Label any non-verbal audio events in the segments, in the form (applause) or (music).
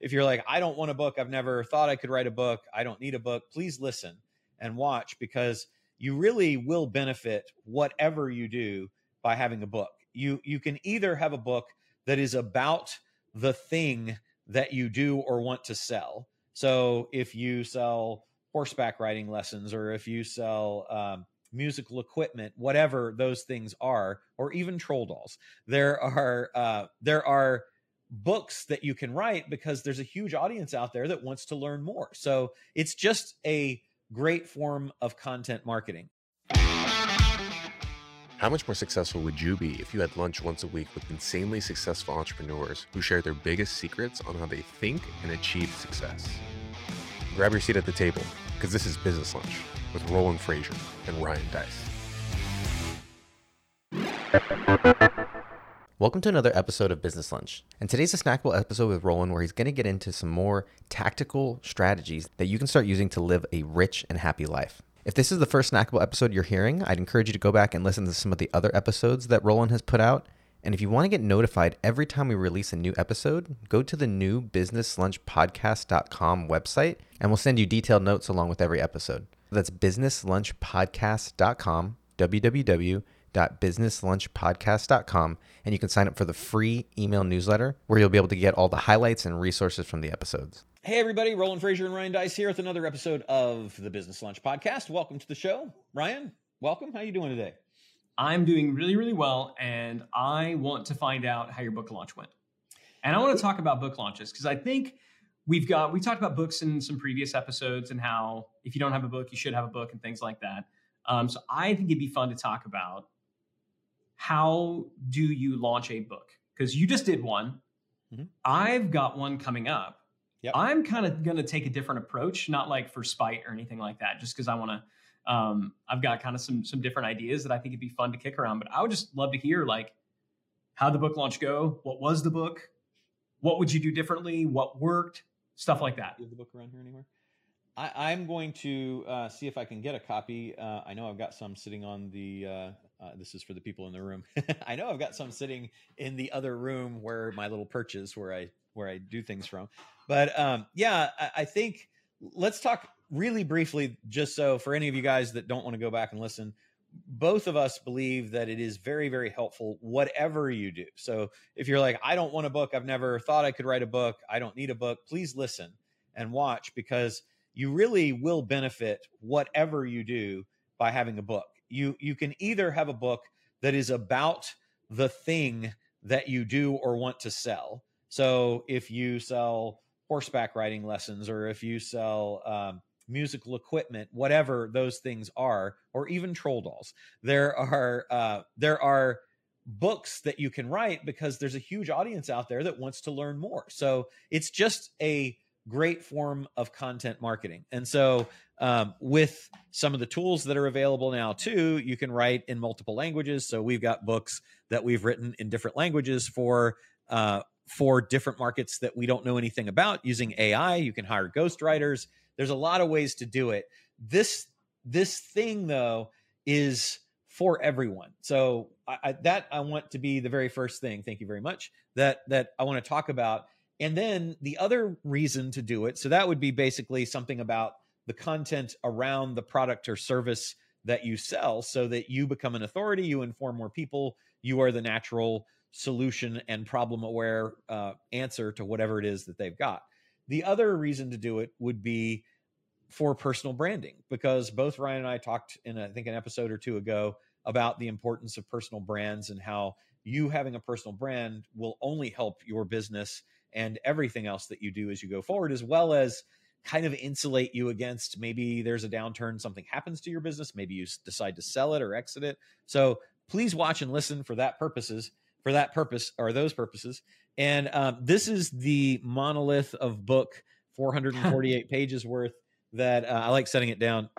if you're like, I don't want a book, I've never thought I could write a book, I don't need a book, please listen and watch because you really will benefit whatever you do by having a book. You you can either have a book that is about the thing that you do or want to sell. So if you sell horseback riding lessons or if you sell um, musical equipment, whatever those things are, or even troll dolls, there are uh, there are books that you can write because there's a huge audience out there that wants to learn more. So it's just a great form of content marketing. How much more successful would you be if you had lunch once a week with insanely successful entrepreneurs who share their biggest secrets on how they think and achieve success? Grab your seat at the table because this is Business Lunch with Roland Frasier and Ryan Deiss. Welcome to another episode of Business Lunch. And today's a snackable episode with Roland where he's going to get into some more tactical strategies that you can start using to live a rich and happy life. If this is the first snackable episode you're hearing, I'd encourage you to go back and listen to some of the other episodes that Roland has put out. And if you want to get notified every time we release a new episode, go to the new businesslunchpodcast.com website and we'll send you detailed notes along with every episode. That's businesslunchpodcast.com, www.businesslunchpodcast.com, and you can sign up for the free email newsletter where you'll be able to get all the highlights and resources from the episodes. Hey, everybody, Roland Frasier and Ryan Deiss here with another episode of the Business Lunch Podcast. Welcome to the show. Ryan, welcome. How you doing today? I'm doing really, really well, and I want to find out how your book launch went. And I want to talk about book launches because I think we've got we talked about books in some previous episodes and how if you don't have a book, you should have a book and things like that. Um, so I think it'd be fun to talk about how do you launch a book because you just did one. Mm-hmm. I've got one coming up Yep. I'm kind of going to take a different approach, not like for spite or anything like that, just because I want to. Um, I've got kind of some some different ideas that I think it'd be fun to kick around. But I would just love to hear like how the book launch go. What was the book? What would you do differently? What worked? Stuff like that. You have the book around here anywhere? I, am going to uh, see if I can get a copy. Uh, I know I've got some sitting on the. Uh, this is for the people in the room. (laughs) I know I've got some sitting in the other room where my little perch is, where I where I do things from. But um, yeah, I, I think let's talk really briefly, just so for any of you guys that don't want to go back and listen, both of us believe that it is very, very helpful, whatever you do. So if you're like, I don't want a book, I've never thought I could write a book, I don't need a book, please listen and watch because you really will benefit whatever you do by having a book. You you can either have a book that is about the thing that you do or want to sell. So if you sell horseback riding lessons or if you sell um, musical equipment, whatever those things are, or even troll dolls, there are uh, there are books that you can write because there's a huge audience out there that wants to learn more. So it's just a great form of content marketing. And so, um, with some of the tools that are available now, too, you can write in multiple languages. So, we've got books that we've written in different languages for uh, for different markets that we don't know anything about using AI. You can hire ghostwriters. There's a lot of ways to do it. This this thing though is for everyone. So I, I, that I want to be the very first thing. Thank you very much. That that I want to talk about. And then the other reason to do it. So that would be basically something about the content around the product or service that you sell, so that you become an authority. You inform more people. You are the natural solution and problem aware uh, answer to whatever it is that they've got. The other reason to do it would be for personal branding because both Ryan and I talked in I think an episode or two ago about the importance of personal brands and how you having a personal brand will only help your business and everything else that you do as you go forward as well as kind of insulate you against maybe there's a downturn something happens to your business maybe you decide to sell it or exit it so please watch and listen for that purposes for that purpose or those purposes. And um, this is the monolith of book, (laughs) 448 pages worth. That uh, I like setting it down.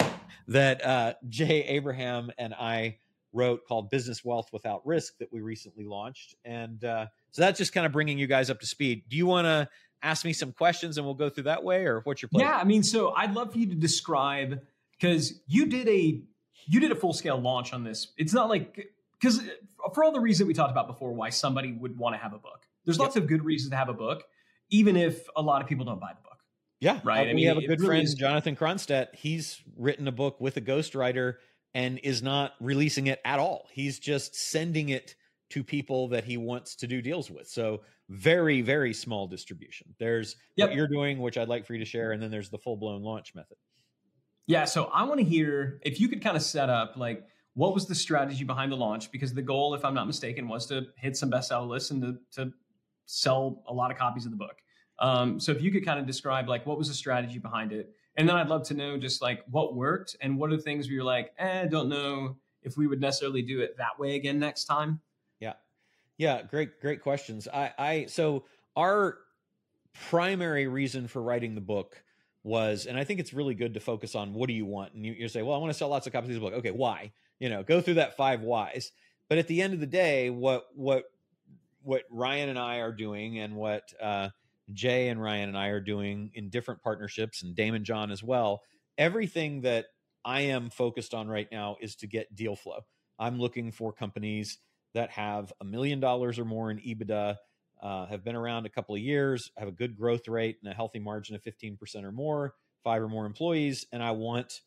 That uh, Jay Abraham and I wrote called Business Wealth Without Risk that we recently launched. And uh, so that's just kind of bringing you guys up to speed. Do you want to ask me some questions and we'll go through that way, or what's your plan? Yeah, I mean, so I'd love for you to describe because you did a you did a full scale launch on this. It's not like because uh, for all the reasons we talked about before, why somebody would want to have a book. There's yep. lots of good reasons to have a book. even if a lot of people don't buy the book. Yeah, right. Uh, we have a good friend, Jonathan Kronstadt. He's written a book with a ghostwriter and is not releasing it at all. He's just sending it to people that he wants to do deals with. So very, very small distribution. There's yep. what you're doing, which I'd like for you to share, and then there's the full blown launch method. Yeah. So I want to hear if you could kind of set up like what was the strategy behind the launch? Because the goal, if I'm not mistaken, was to hit some bestseller lists and to, to sell a lot of copies of the book. Um, so if you could kind of describe like what was the strategy behind it, and then I'd love to know just like what worked and what are the things where you're like, eh, don't know if we would necessarily do it that way again next time. Yeah, great, great questions. I, I so our primary reason for writing the book was, and I think it's really good to focus on what do you want, and you, you say, well, I want to sell lots of copies of the book. Okay, why? You know, go through that five whys. But at the end of the day, what what what Ryan and I are doing, and what uh, Jay and Ryan and I are doing in different partnerships, and Daymond John as well. Everything that I am focused on right now is to get deal flow. I'm looking for companies that have a million dollars or more in EBITDA, uh, have been around a couple of years, have a good growth rate and a healthy margin of 15% or more, five or more employees, and I want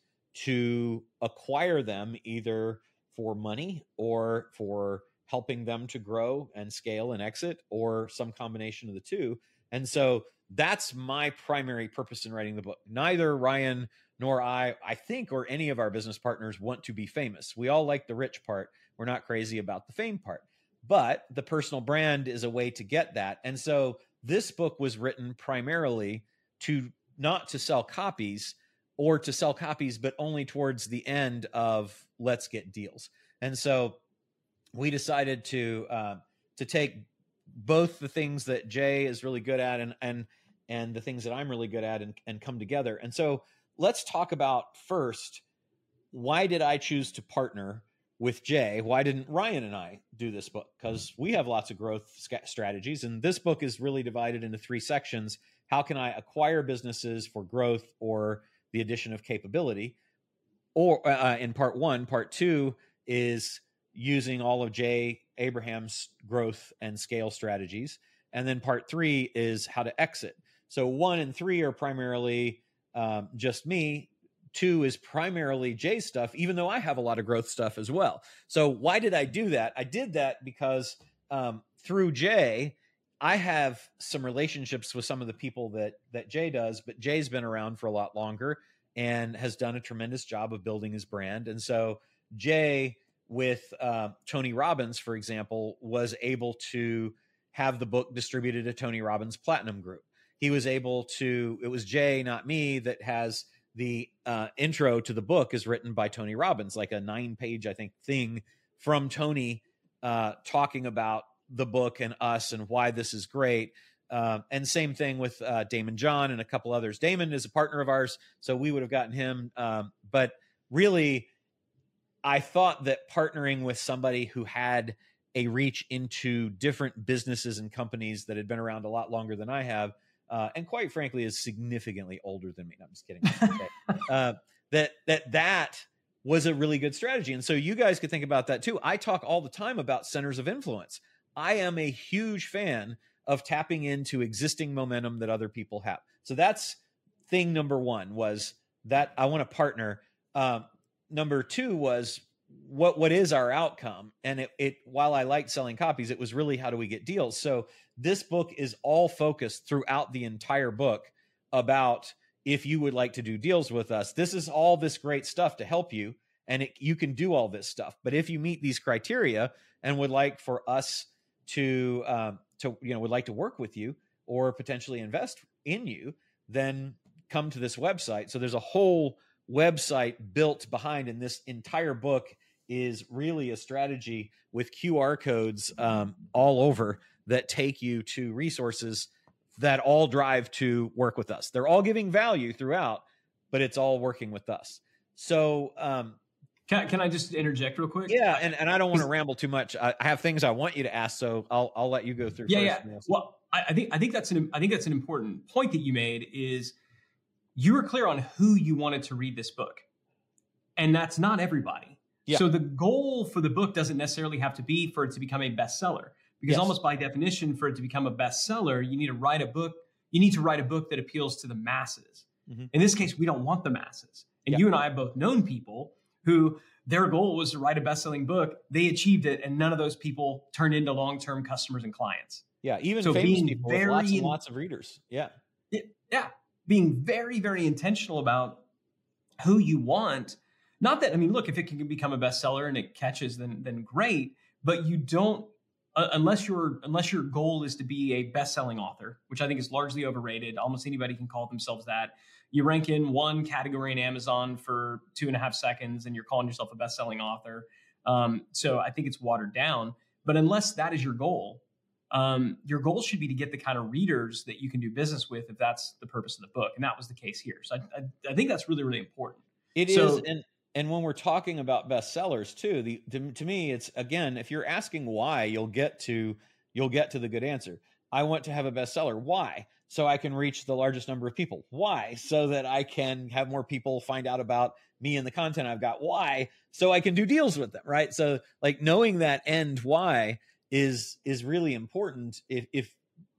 to acquire them either for money or for helping them to grow and scale and exit or some combination of the two. And so that's my primary purpose in writing the book. Neither Ryan nor I, I think, or any of our business partners want to be famous. We all like the rich part. We're not crazy about the fame part. But the personal brand is a way to get that. And so this book was written primarily to not to sell copies or to sell copies, but only towards the end of let's get deals. And so we decided to uh, to take both the things that Jay is really good at and and and the things that I'm really good at and, and come together. And so let's talk about first why did I choose to partner with Jay? Why didn't Ryan and I do this book? Because we have lots of growth strategies, and this book is really divided into three sections. How can I acquire businesses for growth or the addition of capability? Or uh, uh in part one, part two is using all of Jay Abraham's growth and scale strategies. And then part three is how to exit. So one and three are primarily um, just me. Two is primarily Jay's stuff, even though I have a lot of growth stuff as well. So why did I do that? I did that because um, through Jay, I have some relationships with some of the people that that Jay does, but Jay's been around for a lot longer and has done a tremendous job of building his brand. And so Jay with uh, Tony Robbins, for example, was able to have the book distributed to Tony Robbins Platinum Group. He was able to, it was Jay, not me, that has the uh, intro to the book is written by Tony Robbins, like a nine page, I think, thing from Tony uh, talking about the book and us and why this is great. Uh, and same thing with uh, Daymond John and a couple others. Daymond is a partner of ours, so we would have gotten him. Um, but really, I thought that partnering with somebody who had a reach into different businesses and companies that had been around a lot longer than I have, uh, and quite frankly, is significantly older than me. No, I'm just kidding. uh, that that that was a really good strategy, and so you guys could think about that too. I talk all the time about centers of influence. I am a huge fan of tapping into existing momentum that other people have. So that's thing number one was that I want to partner. Um, number two was what what is our outcome? And it, it while i liked selling copies it was really how do we get deals? So this book is all focused throughout the entire book about if you would like to do deals with us this is all this great stuff to help you and it, you can do all this stuff. But if you meet these criteria and would like for us to um, to you know would like to work with you or potentially invest in you then come to this website. So there's a whole website built behind in this entire book is really a strategy with qr codes um, all over that take you to resources that all drive to work with us they're all giving value throughout but it's all working with us so um, can, can I just interject real quick? Yeah, and, and I don't want to ramble too much. I, I, have things I want you to ask, so I'll I'll let you go through. Yeah, yeah. Well, I, I, think I think that's an I think that's an important point that you made is you were clear on who you wanted to read this book. And that's not everybody. Yeah. So the goal for the book doesn't necessarily have to be for it to become a bestseller. Because yes. almost by definition, for it to become a bestseller, you need to write a book you need to write a book that appeals to the masses. Mm-hmm. In this case, we don't want the masses. And you and I have both known people who their goal was to write a best-selling book. They achieved it, and none of those people turned into long-term customers and clients. Yeah, even so famous people very, with lots and lots of readers. Yeah, yeah, being very, very intentional about who you want. Not that I mean, look, if it can become a bestseller and it catches, then then great. But you don't uh, unless your unless your goal is to be a best-selling author, which I think is largely overrated. Almost anybody can call themselves that. You rank in one category in Amazon for two and a half seconds, and you're calling yourself a best-selling author. Um, so I think it's watered down. But unless that is your goal, um, your goal should be to get the kind of readers that you can do business with if that's the purpose of the book. And that was the case here. So I, I, I think that's really, really important. It so, is, And, and when we're talking about bestsellers too, the, to, to me, it's again, if you're asking why, you'll get to, you'll get to the good answer. I want to have a bestseller. Why? So I can reach the largest number of people. Why? So that I can have more people find out about me and the content I've got. Why? So I can do deals with them, right? So like knowing that end why is is really important if if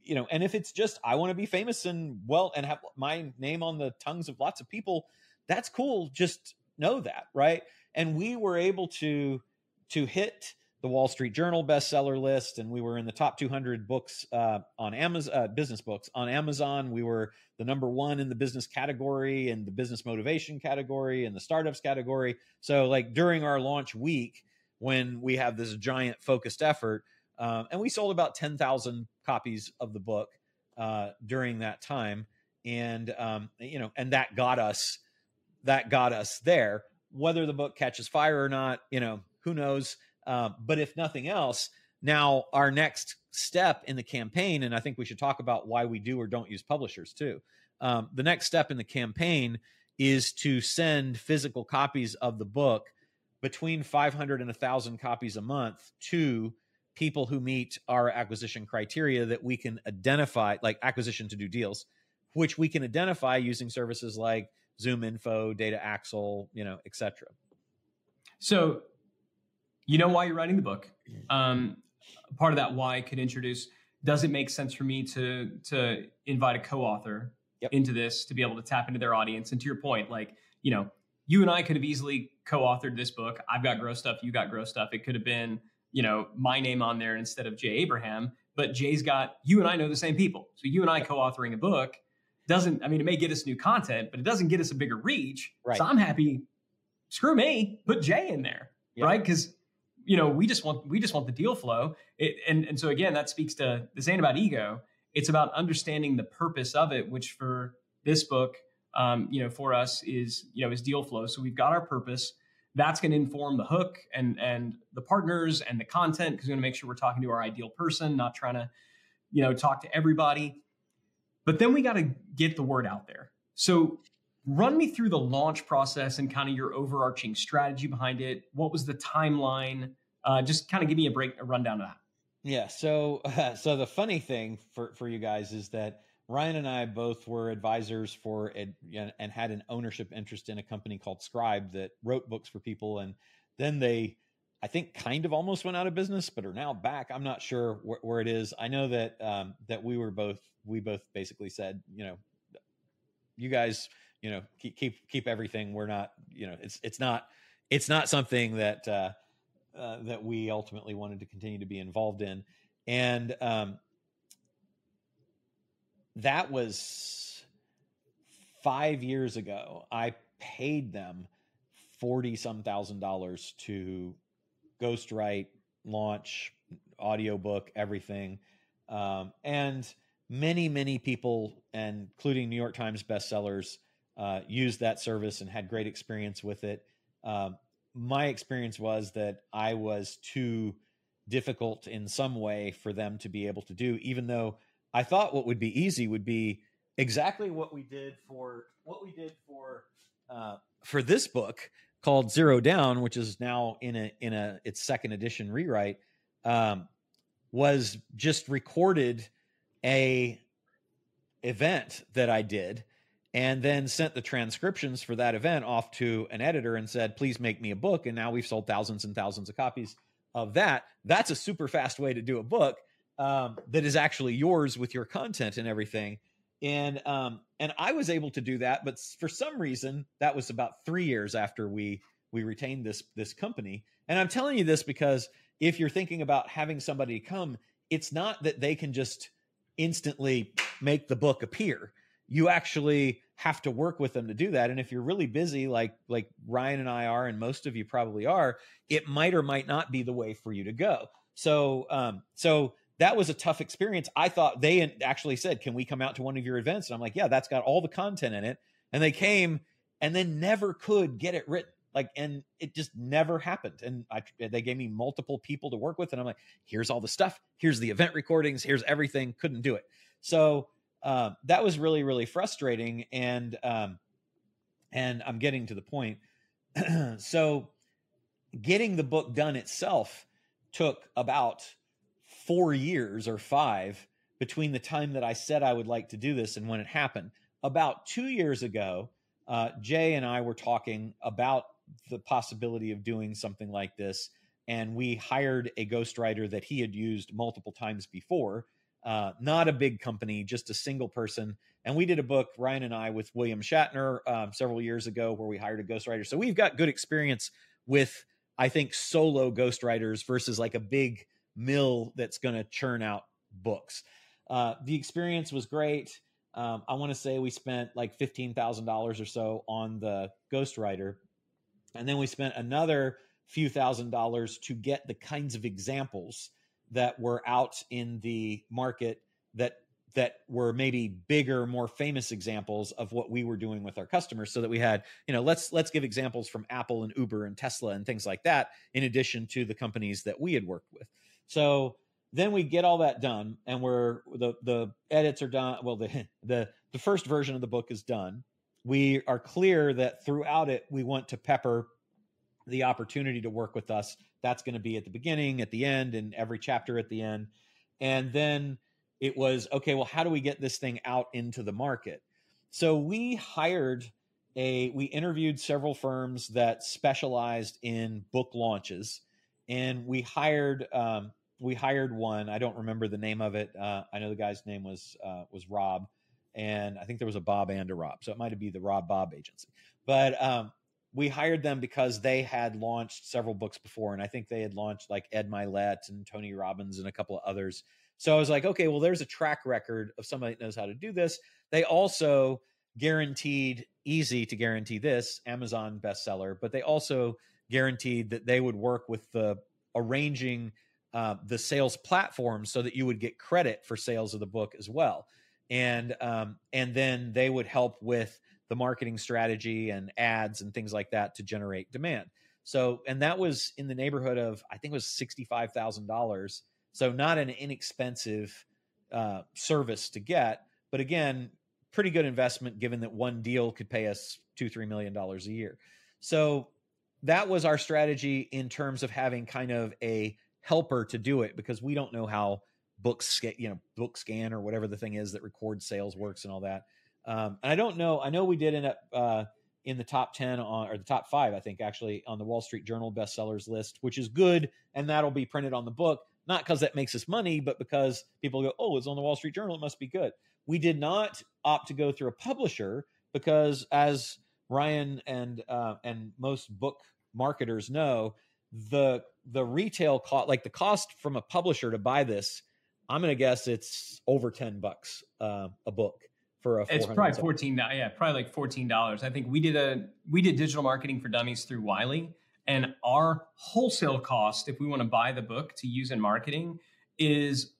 you know and if it's just i want to be famous and well and have my name on the tongues of lots of people that's cool just know that right and we were able to to hit the wall street journal bestseller list and we were in the top 200 books uh, on amazon uh, business books on amazon we were the number one in the business category and the business motivation category and the startups category so like during our launch week when we have this giant focused effort um, and we sold about 10,000 copies of the book uh, during that time. And, um, you know, and that got us, that got us there. Whether the book catches fire or not, you know, who knows? Uh, but if nothing else, now our next step in the campaign, and I think we should talk about why we do or don't use publishers too. Um, the next step in the campaign is to send physical copies of the book between 500 and 1000 copies a month to people who meet our acquisition criteria that we can identify, like acquisition to do deals, which we can identify using services like ZoomInfo, Data Axle, you know, etc. So, you know why you're writing the book. Um, part of that why could introduce. Does it make sense for me to to invite a co-author yep. into this to be able to tap into their audience? And to your point, like you know, you and I could have easily co-authored this book. I've got gross stuff. You got gross stuff. It could have been you know, my name on there instead of Jay Abraham, but Jay's got you and I know the same people. So you and I co-authoring a book doesn't, I mean, it may get us new content, but it doesn't get us a bigger reach. Right. So I'm happy. Screw me, put Jay in there, yep. right? Because you know we just want we just want the deal flow. It, and and so again, that speaks to this ain't about ego. It's about understanding the purpose of it, which for this book, um, you know, for us is you know is deal flow. So we've got our purpose that's going to inform the hook and and the partners and the content because we're going to make sure we're talking to our ideal person not trying to you know talk to everybody but then we got to get the word out there. So run me through the launch process and kind of your overarching strategy behind it. What was the timeline? Uh, just kind of give me a break a rundown of that. Yeah so uh, (laughs) so the funny thing for for you guys is that Ryan and I both were advisors for it and had an ownership interest in a company called Scribe that wrote books for people. And then they, I think, kind of almost went out of business, but are now back. I'm not sure wh- where it is. I know that um, that we were both we both basically said, you know, you guys, you know, keep keep keep everything. We're not, you know, it's it's not it's not something that uh, uh, that we ultimately wanted to continue to be involved in. And um, that was five years ago. I paid them 40 some thousand dollars to ghostwrite, launch, audiobook, everything. Um, and many, many people, including New York Times bestsellers, uh, used that service and had great experience with it. Um, my experience was that I was too difficult in some way for them to be able to do, even though I thought what would be easy would be exactly what we did for what we did for uh, for this book called Zero Down, which is now in a in a its second edition rewrite, um, was just recorded a event that I did and then sent the transcriptions for that event off to an editor and said, please make me a book. And now we've sold thousands and thousands of copies of that. That's a super fast way to do a book um, that is actually yours with your content and everything and um, and I was able to do that, but for some reason, that was about three years after we we retained this this company. And I'm telling you this because if you're thinking about having somebody come, it's not that they can just instantly make the book appear. You actually have to work with them to do that. And if you're really busy, like like Ryan and I are, and most of you probably are, it might or might not be the way for you to go. So um, so that was a tough experience. I thought they actually said, "Can we come out to one of your events?" And I'm like, "Yeah, that's got all the content in it." And they came, and then never could get it written. Like and it just never happened. And I, they gave me multiple people to work with and i'm like here's all the stuff. Here's the event recordings. Here's everything. Couldn't do it. So uh, that was really really frustrating and um, and i'm getting to the point. (clears throat) So getting the book done itself took about four years or five between the time that i said i would like to do this and when it happened about two years ago uh, jay and i were talking about the possibility of doing something like this. And we hired a ghostwriter that he had used multiple times before. Uh, not a big company, just a single person. And we did a book, Ryan and I, with William Shatner um, several years ago, where we hired a ghostwriter. So we've got good experience with, I think, solo ghostwriters versus like a big mill that's going to churn out books. Uh, the experience was great. Um, I want to say we spent like fifteen thousand dollars or so on the ghostwriter, and then we spent another few thousand dollars to get the kinds of examples that were out in the market that that were maybe bigger more famous examples of what we were doing with our customers so that we had you know let's let's give examples from apple and uber and tesla and things like that in addition to the companies that we had worked with so then we get all that done and we're the the edits are done well the (laughs) the the first version of the book is done we are clear that throughout it, we want to pepper the opportunity to work with us. That's going to be at the beginning, at the end, and every chapter at the end. And then it was okay, well, how do we get this thing out into the market? So we hired a, we interviewed several firms that specialized in book launches, and we hired, um, we hired one. I don't remember the name of it. Uh, I know the guy's name was uh, was Rob and I think there was a Bob and a Rob, so it might be the Rob Bob agency. But um, we hired them because they had launched several books before, and I think they had launched like Ed Mylett and Tony Robbins and a couple of others. So I was like, okay, well, there's a track record of somebody that knows how to do this. They also guaranteed easy to guarantee this Amazon bestseller, but they also guaranteed that they would work with the arranging uh, the sales platform so that you would get credit for sales of the book as well and um, and then they would help with the marketing strategy and ads and things like that to generate demand. So, and that was in the neighborhood of I think it was sixty five thousand dollars. So, not an inexpensive uh, service to get, but again, pretty good investment given that one deal could pay us two three million dollars a year. So, that was our strategy in terms of having kind of a helper to do it because we don't know how book you know BookScan or whatever the thing is that records sales works and all that. Um, and i don't know i know we did end up uh, in the top 10 on or the top five i think actually on the wall street journal bestsellers list which is good and that'll be printed on the book not because that makes us money but because people go oh it's on the wall street journal it must be good. We did not opt to go through a publisher because as ryan and uh, and most book marketers know the the retail cost like the cost from a publisher to buy this I'm going to guess it's over 10 bucks uh, a book for a It's probably 14 yeah, probably like $14. I think we did a we did digital marketing for dummies through Wiley and our wholesale cost if we want to buy the book to use in marketing is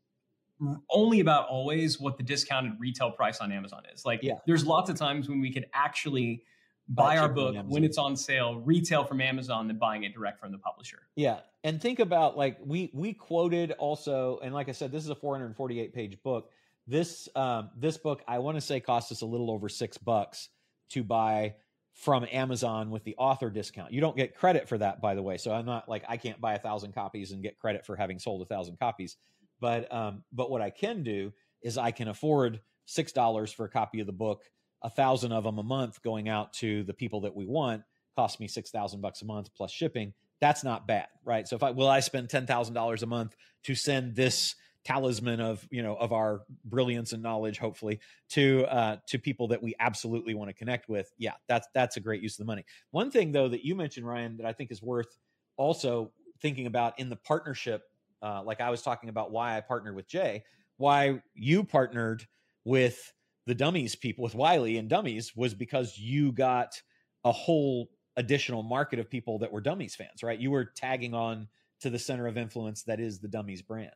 only about always what the discounted retail price on Amazon is. Like yeah. there's lots of times when we could actually buy our book when it's on sale retail from amazon than buying it direct from the publisher. Yeah and think about like we we quoted also and like i said this is a 448 page book. This um this book i want to say cost us a little over six bucks to buy from amazon with the author discount. You don't get credit for that by the way so i'm not like i can't buy a thousand copies and get credit for having sold a thousand copies. But um but what i can do is i can afford six dollars for a copy of the book a thousand of them a month going out to the people that we want cost me six thousand bucks a month plus shipping. That's not bad, right? So if I will I spend ten thousand dollars a month to send this talisman of you know of our brilliance and knowledge hopefully to uh to people that we absolutely want to connect with yeah that's that's a great use of the money one thing though that you mentioned ryan that i think is worth also thinking about in the partnership uh like i was talking about why i partnered with jay why you partnered with the dummies people with wiley and dummies was because you got a whole additional market of people that were dummies fans right you were tagging on to the center of influence that is the dummies brand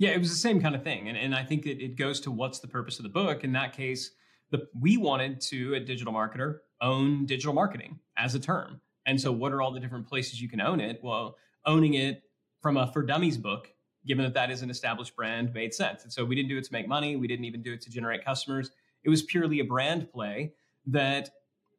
yeah, it was the same kind of thing. And, and I think it, it goes to what's the purpose of the book. In that case, the, we wanted to, a digital marketer, own digital marketing as a term. And so, what are all the different places you can own it? Well, owning it from a For Dummies book, given that that is an established brand, made sense. And so, we didn't do it to make money. We didn't even do it to generate customers. It was purely a brand play that,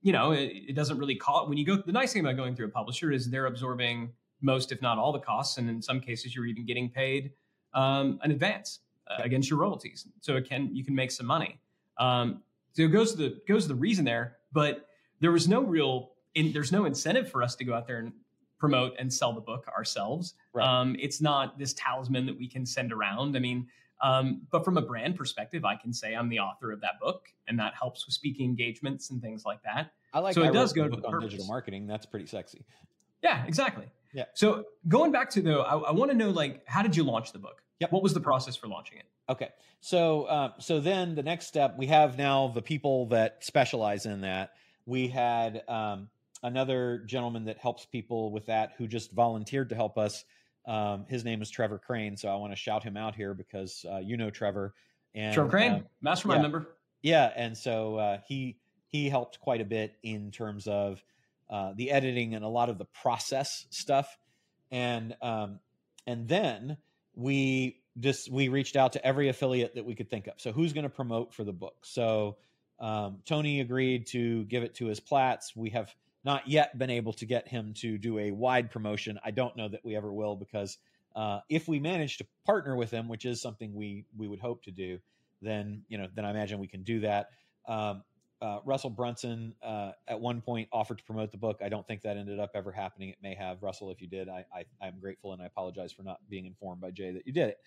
you know, it, it doesn't really call when you go. The nice thing about going through a publisher is they're absorbing most, if not all, the costs. And in some cases, you're even getting paid um, an advance uh, against your royalties. So it can you can make some money. Um, so it goes to the goes to the reason there, but there was no real in, there's no incentive for us to go out there and promote and sell the book ourselves. Right. Um, it's not this talisman that we can send around. I mean, um, but from a brand perspective, I can say I'm the author of that book, and that helps with speaking engagements and things like that. I like so it does go to the on purpose. digital marketing. That's pretty sexy. Yeah, exactly. Yeah. So going back to though, I, I want to know like how did you launch the book? Yep. What was the process for launching it? Okay. So uh, so then the next step we have now the people that specialize in that. We had um, another gentleman that helps people with that who just volunteered to help us. Um, his name is Trevor Crane, so I want to shout him out here because uh, you know Trevor. And Trevor Crane, um, mastermind yeah, member. Yeah, and so uh, he he helped quite a bit in terms of uh, the editing and a lot of the process stuff, and um, and then we just we reached out to every affiliate that we could think of. So who's going to promote for the book? So um, Tony agreed to give it to his Platts. We have not yet been able to get him to do a wide promotion. I don't know that we ever will because uh, if we manage to partner with him, which is something we we would hope to do, then you know then I imagine we can do that. Um, uh, Russell Brunson uh, at one point offered to promote the book. I don't think that ended up ever happening. It may have. Russell, if you did, I, I am grateful and I apologize for not being informed by Jay that you did it.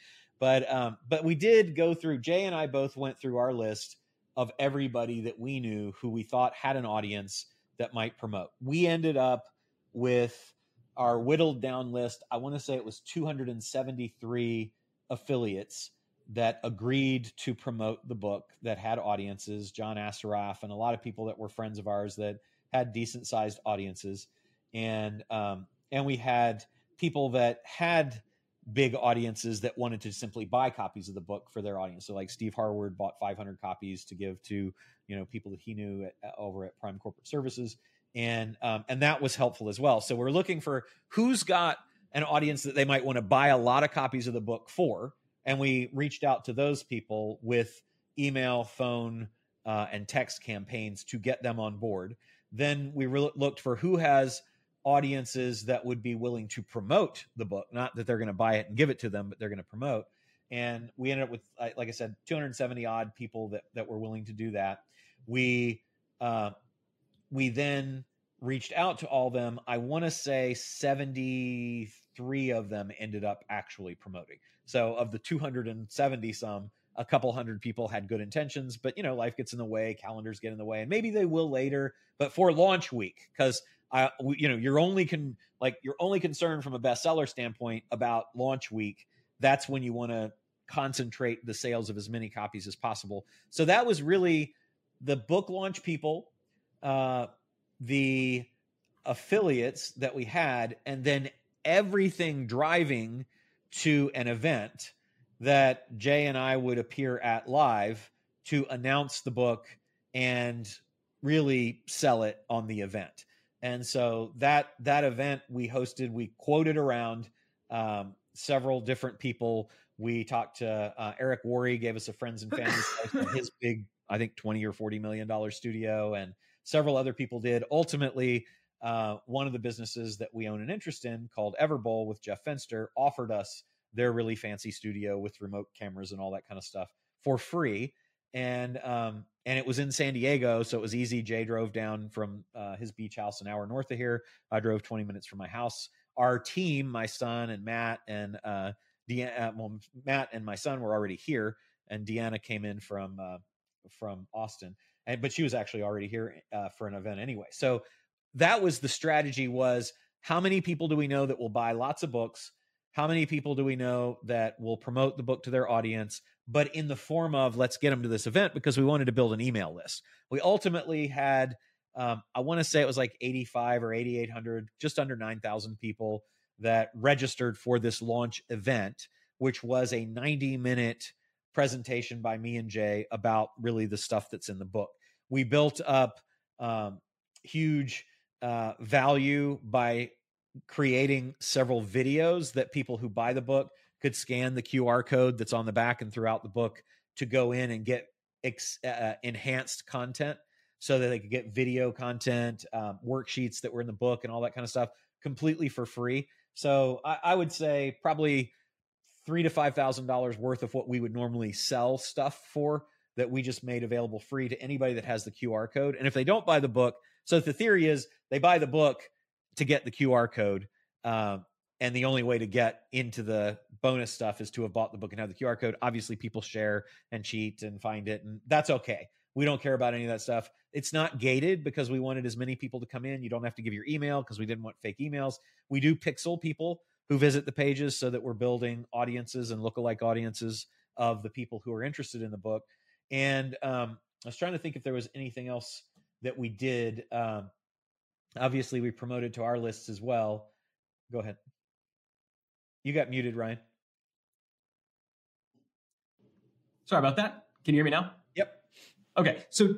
But um, but we did go through. Jay and I both went through our list of everybody that we knew who we thought had an audience that might promote. We ended up with our whittled down list. I want to say it was 273 affiliates that agreed to promote the book that had audiences, John Assaraf and a lot of people that were friends of ours that had decent sized audiences. And um, and we had people that had big audiences that wanted to simply buy copies of the book for their audience. So like Steve Harward bought 500 copies to give to, you know, people that he knew at, over at Prime Corporate Services. And um, and that was helpful as well. So we're looking for who's got an audience that they might want to buy a lot of copies of the book for and we reached out to those people with email, phone, uh, and text campaigns to get them on board. Then we re- looked for who has audiences that would be willing to promote the book, not that they're going to buy it and give it to them, but they're going to promote. And we ended up with, like I said, 270 odd people that that were willing to do that. We uh, we then reached out to all them. I want to say 73 of them ended up actually promoting. So of the 270 some, a couple hundred people had good intentions, but you know, life gets in the way, calendars get in the way, and maybe they will later. But for launch week, because I, you know, you're only can like you're only concerned from a bestseller standpoint about launch week. That's when you want to concentrate the sales of as many copies as possible. So that was really the book launch people, uh, the affiliates that we had, and then everything driving to an event that Jay and I would appear at live to announce the book and really sell it on the event. And so that that event we hosted, we quoted around um, several different people. We talked to uh, Eric Worre, gave us a friends and family (laughs) his big, I think, twenty or forty million dollar studio, and several other people did. Ultimately, uh, one of the businesses that we own an interest in called Everbowl with Jeff Fenster offered us their really fancy studio with remote cameras and all that kind of stuff for free. And um, and it was in San Diego, so it was easy. Jay drove down from uh, his beach house an hour north of here. I drove 20 minutes from my house. Our team, my son and Matt and uh, Deanna, uh, well, Matt and my son were already here, and Deanna came in from uh, from Austin, and but she was actually already here uh, for an event anyway. So that was the strategy: was how many people do we know that will buy lots of books? How many people do we know that will promote the book to their audience, but in the form of let's get them to this event because we wanted to build an email list. We ultimately had, um, I want to say it was like 85 or 8,800, just under 9,000 people that registered for this launch event, which was a 90 minute presentation by me and Jay about really the stuff that's in the book. We built up um, huge uh, value by creating several videos that people who buy the book could scan the QR code that's on the back and throughout the book to go in and get ex- uh, uh, enhanced content so that they could get video content, um, worksheets that were in the book, and all that kind of stuff completely for free. So I, I would say probably three to five thousand dollars worth of what we would normally sell stuff for that we just made available free to anybody that has the QR code. And if they don't buy the book, so the theory is they buy the book to get the QR code. Um, and the only way to get into the bonus stuff is to have bought the book and have the QR code. Obviously, people share and cheat and find it, and that's okay. We don't care about any of that stuff. It's not gated because we wanted as many people to come in. You don't have to give your email because we didn't want fake emails. We do pixel people who visit the pages so that we're building audiences and lookalike audiences of the people who are interested in the book. And um, I was trying to think if there was anything else that we did. Um, obviously, we promoted to our lists as well. Go ahead. You got muted, Ryan. Sorry about that. Can you hear me now? Yep. Okay. So,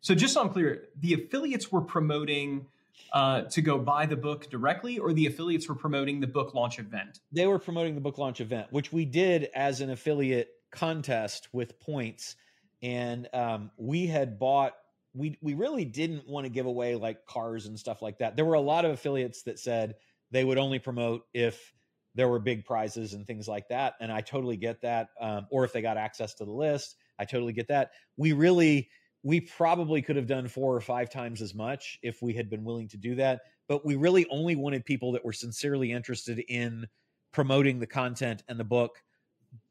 so just so I'm clear, the affiliates were promoting uh, to go buy the book directly, or the affiliates were promoting the book launch event? They were promoting the book launch event, which we did as an affiliate contest with points, and um, we had bought. We we really didn't want to give away like cars and stuff like that. There were a lot of affiliates that said they would only promote if there were big prizes and things like that. And I totally get that. Um, or if they got access to the list, I totally get that. We really, we probably could have done four or five times as much if we had been willing to do that. But we really only wanted people that were sincerely interested in promoting the content and the book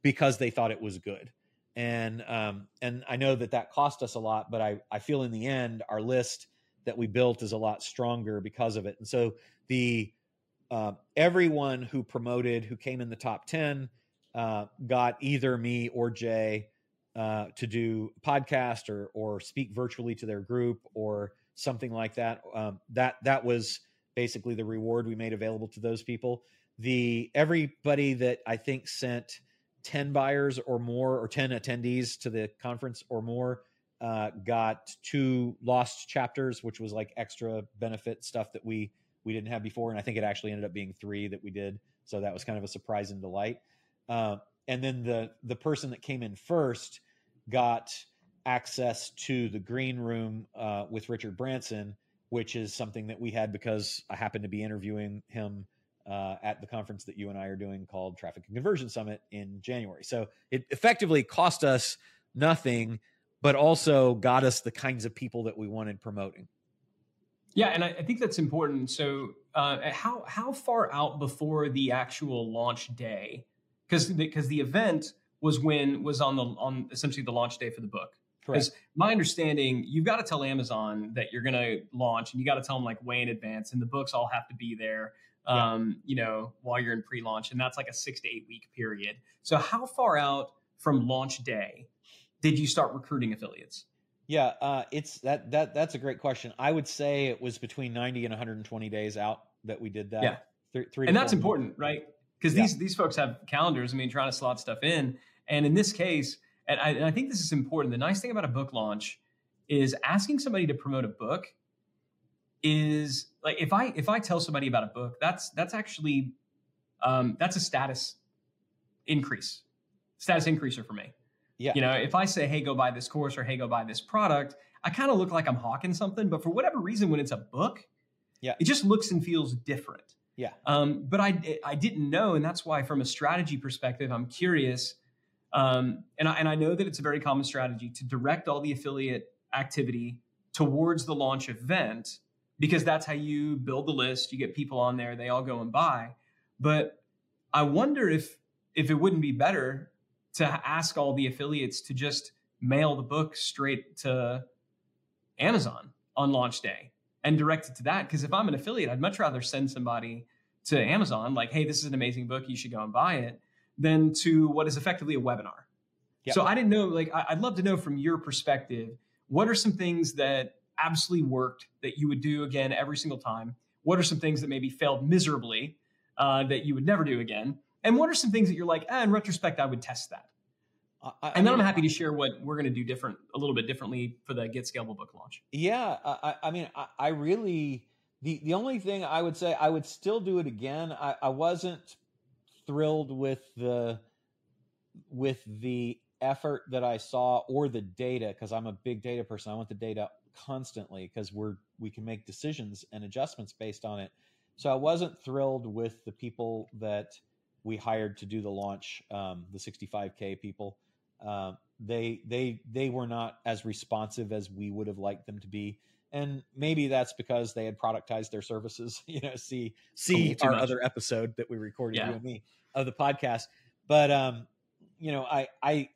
because they thought it was good. And um, and I know that that cost us a lot, but I I feel in the end our list that we built is a lot stronger because of it. And so the uh, everyone who promoted, who came in the top 10, uh, got either me or Jay uh, to do podcast or, or speak virtually to their group or something like that. Um, that that was basically the reward we made available to those people. The everybody that I think sent 10 buyers or more or 10 attendees to the conference or more uh, got two lost chapters, which was like extra benefit stuff that we we didn't have before, and I think it actually ended up being three that we did. So that was kind of a surprise and delight. Uh, and then the the person that came in first got access to the green room uh, with Richard Branson, which is something that we had because I happened to be interviewing him uh, at the conference that you and I are doing called Traffic and Conversion Summit in January. So it effectively cost us nothing, but also got us the kinds of people that we wanted promoting. Yeah, and I, I think that's important. So, uh, how how far out before the actual launch day? Because because the event was when was on the on essentially the launch day for the book. Because my understanding, you've got to tell Amazon that you're going to launch, and you got to tell them like way in advance, and the books all have to be there. Um, yeah. You know, while you're in pre-launch, and that's like a six to eight week period. So, how far out from launch day did you start recruiting affiliates? Yeah, uh, it's that that that's a great question. I would say it was between 90 and 120 days out that we did that. Yeah, three, three and that's important, right? Because yeah. these these folks have calendars. I mean, trying to slot stuff in, and in this case, and I, and I think this is important. The nice thing about a book launch is asking somebody to promote a book is like if I if I tell somebody about a book, that's that's actually um, that's a status increase, status increaser for me. Yeah. You know, if I say, hey, go buy this course or hey, go buy this product, I kind of look like I'm hawking something. But for whatever reason, when it's a book, yeah, it just looks and feels different. Yeah. Um, but I I didn't know, and that's why, from a strategy perspective, I'm curious. Um, and I and I know that it's a very common strategy to direct all the affiliate activity towards the launch event because that's how you build the list. You get people on there, they all go and buy. But I wonder if if it wouldn't be better to ask all the affiliates to just mail the book straight to Amazon on launch day and direct it to that. Because if I'm an affiliate, I'd much rather send somebody to Amazon, like, hey, this is an amazing book, you should go and buy it, than to what is effectively a webinar. Yep. So I didn't know, like, I'd love to know from your perspective, what are some things that absolutely worked that you would do again every single time? What are some things that maybe failed miserably uh, that you would never do again? And what are some things that you're like, eh, in retrospect, I would test that? I, and then I am happy to share what we're going to do different, a little bit differently for the Get Scalable book launch. Yeah, I, I mean, I, I, really the the only thing I would say I would still do it again. I, I wasn't thrilled with the with the effort that I saw or the data because I'm a big data person. I want the data constantly because we're we can make decisions and adjustments based on it. So I wasn't thrilled with the people that we hired to do the launch, um, the 65k people. Uh, they they they were not as responsive as we would have liked them to be, and maybe that's because they had productized their services. (laughs) You know, see see our much. other episode that we recorded yeah. you and me of the podcast. But um, you know, I I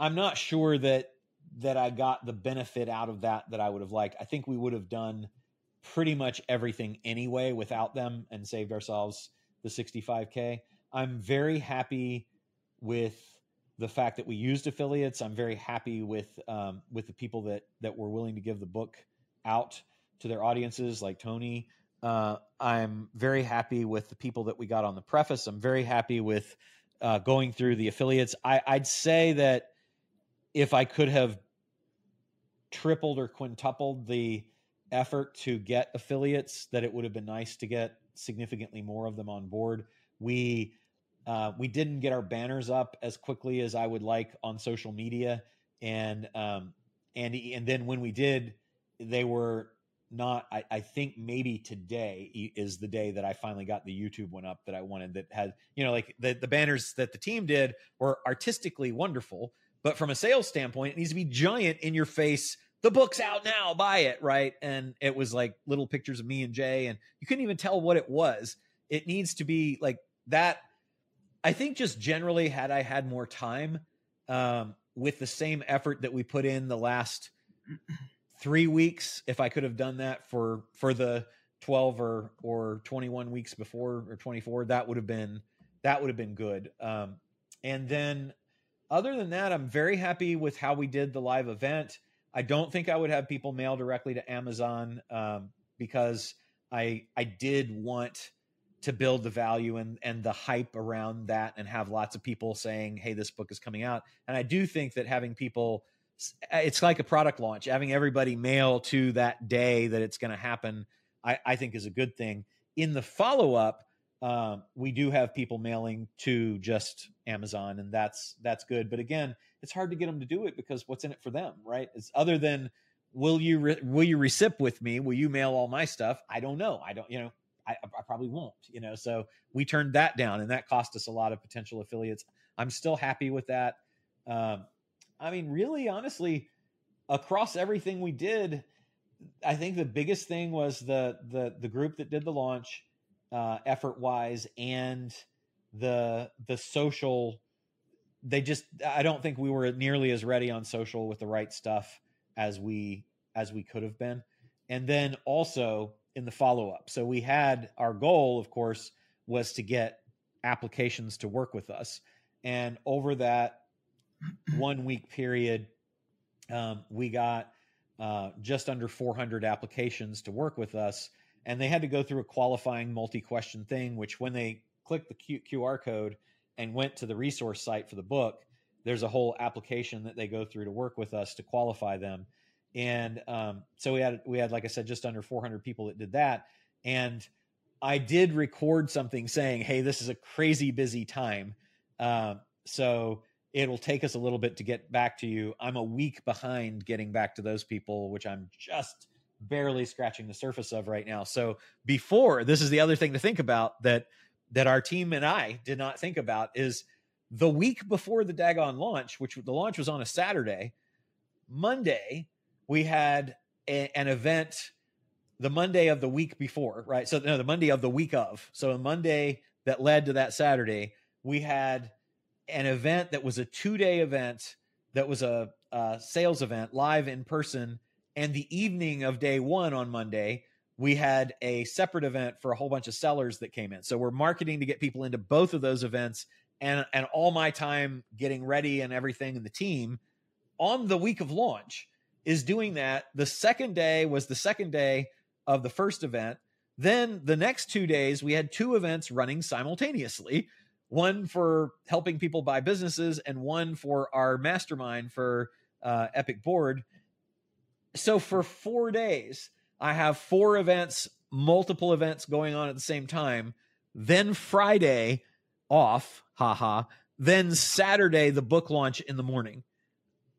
I'm not sure that that I got the benefit out of that that I would have liked. I think we would have done pretty much everything anyway without them and saved ourselves the 65k. I'm very happy with the fact that we used affiliates. I'm very happy with um, with the people that that were willing to give the book out to their audiences, like Tony. Uh, I'm very happy with the people that we got on the preface. I'm very happy with uh, going through the affiliates. I, I'd say that if I could have tripled or quintupled the effort to get affiliates, that it would have been nice to get significantly more of them on board. We uh, we didn't get our banners up as quickly as I would like on social media, and um, and and then when we did, they were not. I, I think maybe today is the day that I finally got the YouTube one up that I wanted. That had you know like the the banners that the team did were artistically wonderful, but from a sales standpoint, it needs to be giant in your face. The book's out now. Buy it right? And it was like little pictures of me and jay and you couldn't even tell what it was. It needs to be like that. I think just generally, had I had more time, um, with the same effort that we put in the last (clears throat) three weeks, if I could have done that for for the twelve or or twenty one weeks before or twenty four, that would have been that would have been good. Um, and then, other than that, I'm very happy with how we did the live event. I don't think I would have people mail directly to Amazon um, because I I did want to build the value and and the hype around that and have lots of people saying hey this book is coming out. And i do think that having people it's like a product launch. Having everybody mail to that day that it's going to happen I, I think is a good thing. In the follow-up um, we do have people mailing to just amazon and that's that's good but again it's hard to get them to do it because what's in it for them right it's other than will you re- will you recip with me will you mail all my stuff i don't know i don't you know I, I probably won't, you know. So we turned that down, and that cost us a lot of potential affiliates. I'm still happy with that. Um, I mean, really, honestly, across everything we did, I think the biggest thing was the the the group that did the launch, uh, effort wise, and the the social. They just, I don't think we were nearly as ready on social with the right stuff as we as we could have been, and then also in the follow up. So we had our goal, of course, was to get applications to work with us. And over that (clears throat) one week period, um, we got uh, just under 400 applications to work with us. And they had to go through a qualifying multi question thing, which when they clicked the Q- QR code and went to the resource site for the book, there's a whole application that they go through to work with us to qualify them. And um, so we had we had like I said just under 400 people that did that, and I did record something saying, "Hey, this is a crazy busy time, uh, so it'll take us a little bit to get back to you." I'm a week behind getting back to those people, which I'm just barely scratching the surface of right now. So before this is the other thing to think about that that our team and I did not think about is the week before the Dagon launch, which the launch was on a Saturday, Monday we had a, an event the Monday of the week before, right? So no, the Monday of the week of. So a Monday that led to that Saturday, we had an event that was a two day event that was a, a sales event live in person. And the evening of day one on Monday, we had a separate event for a whole bunch of sellers that came in. So we're marketing to get people into both of those events and and all my time getting ready and everything in the team on the week of launch is doing that. The second day was the second day of the first event. Then the next 2 days we had two events running simultaneously. One for helping people buy businesses and one for our mastermind for uh, Epic Board. So for 4 days I have four events, multiple events going on at the same time. Then Friday off, haha. Then Saturday, the book launch in the morning.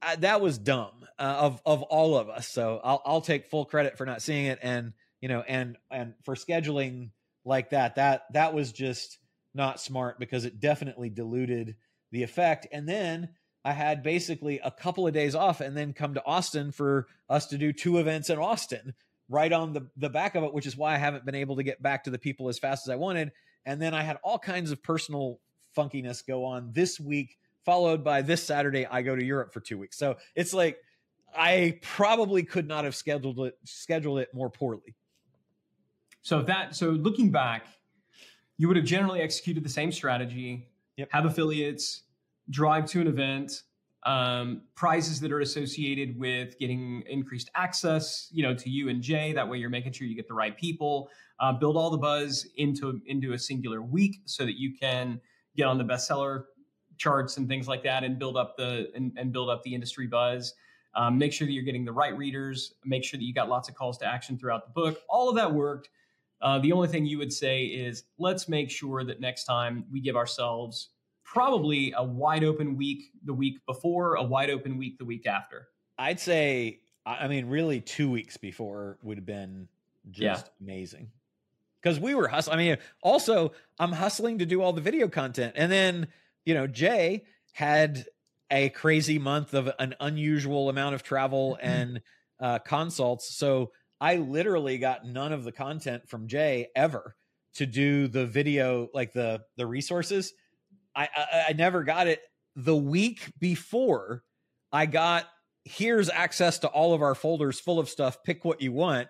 Uh, that was dumb uh, of of all of us. So I'll I'll take full credit for not seeing it, and you know, and and for scheduling like that. That that was just not smart because it definitely diluted the effect. And then I had basically a couple of days off, and then come to Austin for us to do two events in Austin right on the the back of it, which is why I haven't been able to get back to the people as fast as I wanted. And then I had all kinds of personal funkiness go on this week, followed by this Saturday I go to Europe for two weeks. So it's like I probably could not have scheduled it scheduled it more poorly. So that so looking back, you would have generally executed the same strategy. Yep. Have affiliates, drive to an event, um, prizes that are associated with getting increased access, you know, to you and Jay. That way, you're making sure you get the right people. Uh, build all the buzz into into a singular week so that you can get on the bestseller charts and things like that, and build up the and, and build up the industry buzz. Um, make sure that you're getting the right readers. Make sure that you got lots of calls to action throughout the book. All of that worked. Uh, the only thing you would say is let's make sure that next time we give ourselves probably a wide open week the week before, a wide open week the week after. I'd say, I mean, really, two weeks before would have been just yeah. amazing because we were hustling. I mean, also, I'm hustling to do all the video content. And then, you know, Jay had a crazy month of an unusual amount of travel mm-hmm. (clears throat) and uh, consults. So I literally got none of the content from Jay ever to do the video, like the the resources. I, I, I never got it the week before I got here's access to all of our folders full of stuff. Pick what you want.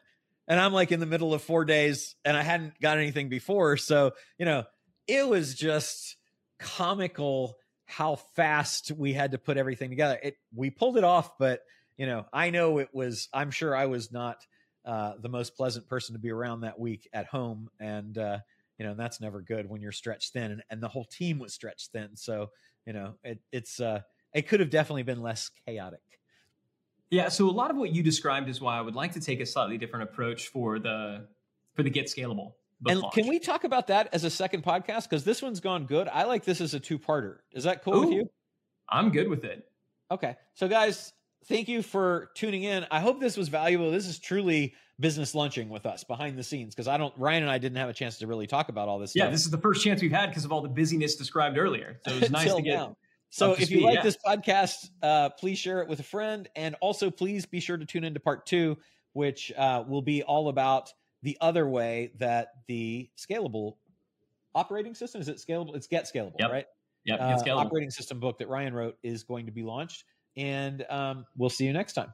And I'm like in the middle of four days and I hadn't got anything before. So, you know, it was just comical how fast we had to put everything together. It we pulled it off, but you know, I know it was I'm sure I was not uh, the most pleasant person to be around that week at home. And uh, you know, and that's never good when you're stretched thin and, and the whole team was stretched thin. So, you know, it, it's, uh, it could have definitely been less chaotic. Yeah. So a lot of what you described is why I would like to take a slightly different approach for the, for the get scalable. and launch. can we talk about that as a second podcast? Cause this one's gone good. I like this as a two parter. Is that cool Ooh, with you? I'm good with it. Okay. So guys, thank you for tuning in. I hope this was valuable. This is truly business lunching with us behind the scenes because I don't Ryan and I didn't have a chance to really talk about all this yeah, stuff. this is the first chance we've had because of all the busyness described earlier. So it was (laughs) nice to get now. So if you like yeah. this podcast, uh, please share it with a friend. And also please be sure to tune into part two, which uh, will be all about the other way that the scalable operating system is it scalable? It's Get Scalable, yep. right? Yeah, uh, operating system book that Ryan wrote is going to be launched. And um, we'll see you next time.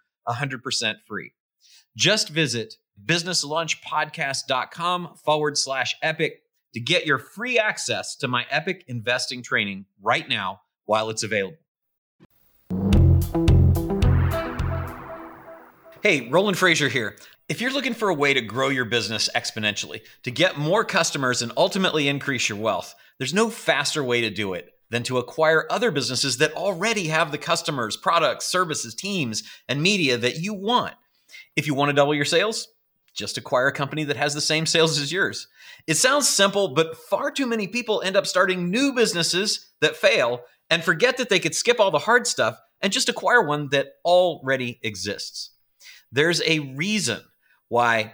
100% free. Just visit businesslunchpodcast.com forward slash epic to get your free access to my epic investing training right now while it's available. Hey, Roland Frasier here. If you're looking for a way to grow your business exponentially, to get more customers and ultimately increase your wealth, there's no faster way to do it than to acquire other businesses that already have the customers, products, services, teams, and media that you want. If you want to double your sales, just acquire a company that has the same sales as yours. It sounds simple, but far too many people end up starting new businesses that fail and forget that they could skip all the hard stuff and just acquire one that already exists. There's a reason why